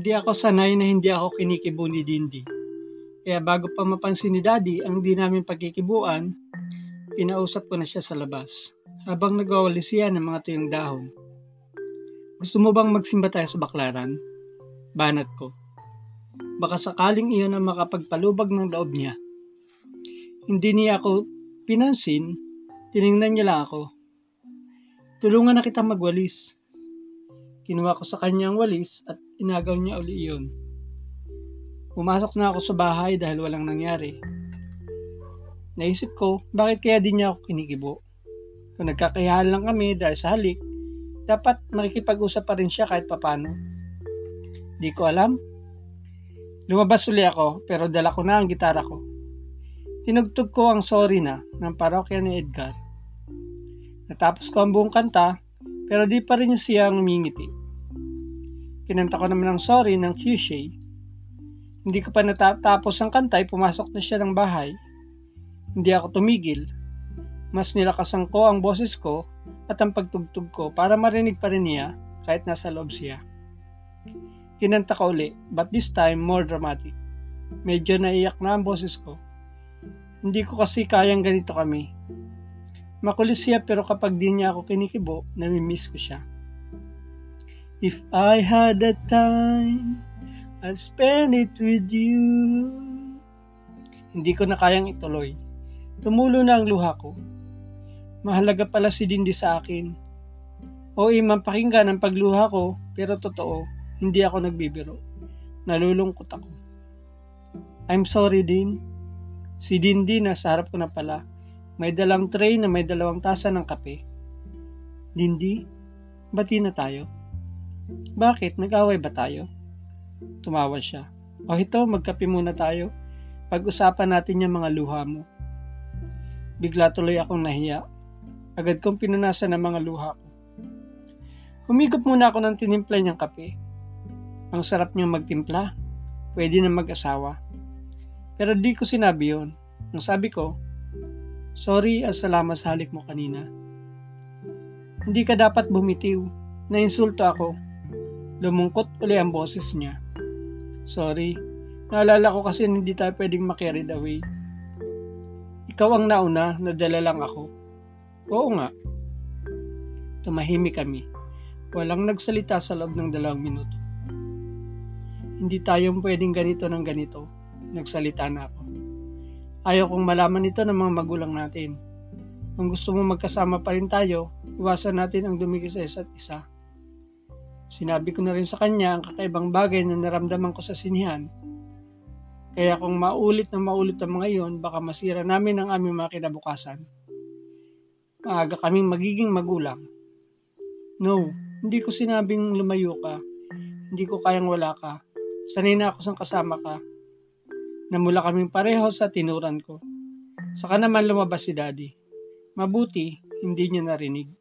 Hindi ako sanay na hindi ako kinikibo ni Dindi. Kaya bago pa mapansin ni Daddy ang di namin pagkikibuan, pinausap ko na siya sa labas. Habang nagwawalis siya ng mga tuyong dahon. Gusto mo bang magsimba tayo sa baklaran? Banat ko. Baka sakaling iyon ang makapagpalubag ng loob niya. Hindi niya ako pinansin, tiningnan niya lang ako. Tulungan na kita magwalis. Kinuha ko sa kanya ang walis at inagaw niya uli iyon. Pumasok na ako sa bahay dahil walang nangyari. Naisip ko, bakit kaya di niya ako kinikibo? Kung nagkakayahan lang kami dahil sa halik, dapat makikipag-usap pa rin siya kahit papano. Di ko alam. Lumabas uli ako pero dala ko na ang gitara ko. Tinugtog ko ang sorry na ng parokya ni Edgar. Natapos ko ang buong kanta pero di pa rin siya ngumingiti. Kinanta ko naman ang sorry ng Kyushay. Hindi ko pa natapos ang kanta ay pumasok na siya ng bahay. Hindi ako tumigil. Mas nilakasan ko ang boses ko at ang pagtugtog ko para marinig pa rin niya kahit nasa loob siya. Kinanta ko uli, but this time more dramatic. Medyo naiyak na ang boses ko. Hindi ko kasi kayang ganito kami. Makulis siya pero kapag di niya ako kinikibo, namimiss ko siya. If I had the time, I'd spend it with you. Hindi ko na kayang ituloy. Tumulo na ang luha ko. Mahalaga pala si Dindi sa akin. O imang pakinggan ang pagluha ko, pero totoo, hindi ako nagbibiro. Nalulungkot ako. I'm sorry, Din. Si Dindi nasa harap ko na pala. May dalang tray na may dalawang tasa ng kape. Dindi, bati na tayo. Bakit? Nag-away ba tayo? Tumawa siya. O ito, magkape muna tayo. Pag-usapan natin yung mga luha mo. Bigla tuloy akong nahiya. Agad kong pinunasan ang mga luha ko. Humigop muna ako ng tinimpla niyang kape. Ang sarap niyang magtimpla. Pwede na mag-asawa. Pero di ko sinabi yon. Ang sabi ko, Sorry at salamat sa halik mo kanina. Hindi ka dapat bumitiw. Nainsulto ako. Lumungkot uli ang boses niya. Sorry. Naalala ko kasi hindi tayo pwedeng makarried away. Ikaw ang nauna, nadala lang ako. Oo nga. Tumahimik kami. Walang nagsalita sa loob ng dalawang minuto. Hindi tayo pwedeng ganito ng ganito. Nagsalita na ako. Ayaw kong malaman ito ng mga magulang natin. Kung gusto mo magkasama pa rin tayo, iwasan natin ang dumigi sa isa't isa. Sinabi ko na rin sa kanya ang kakaibang bagay na naramdaman ko sa sinihan. Kaya kung maulit na maulit ang mga iyon, baka masira namin ang aming mga kinabukasan. Maaga kaming magiging magulang. No, hindi ko sinabing lumayo ka. Hindi ko kayang wala ka. Sanay na ako sa kasama ka. Namula kaming pareho sa tinuran ko. Saka naman lumabas si daddy. Mabuti, hindi niya narinig.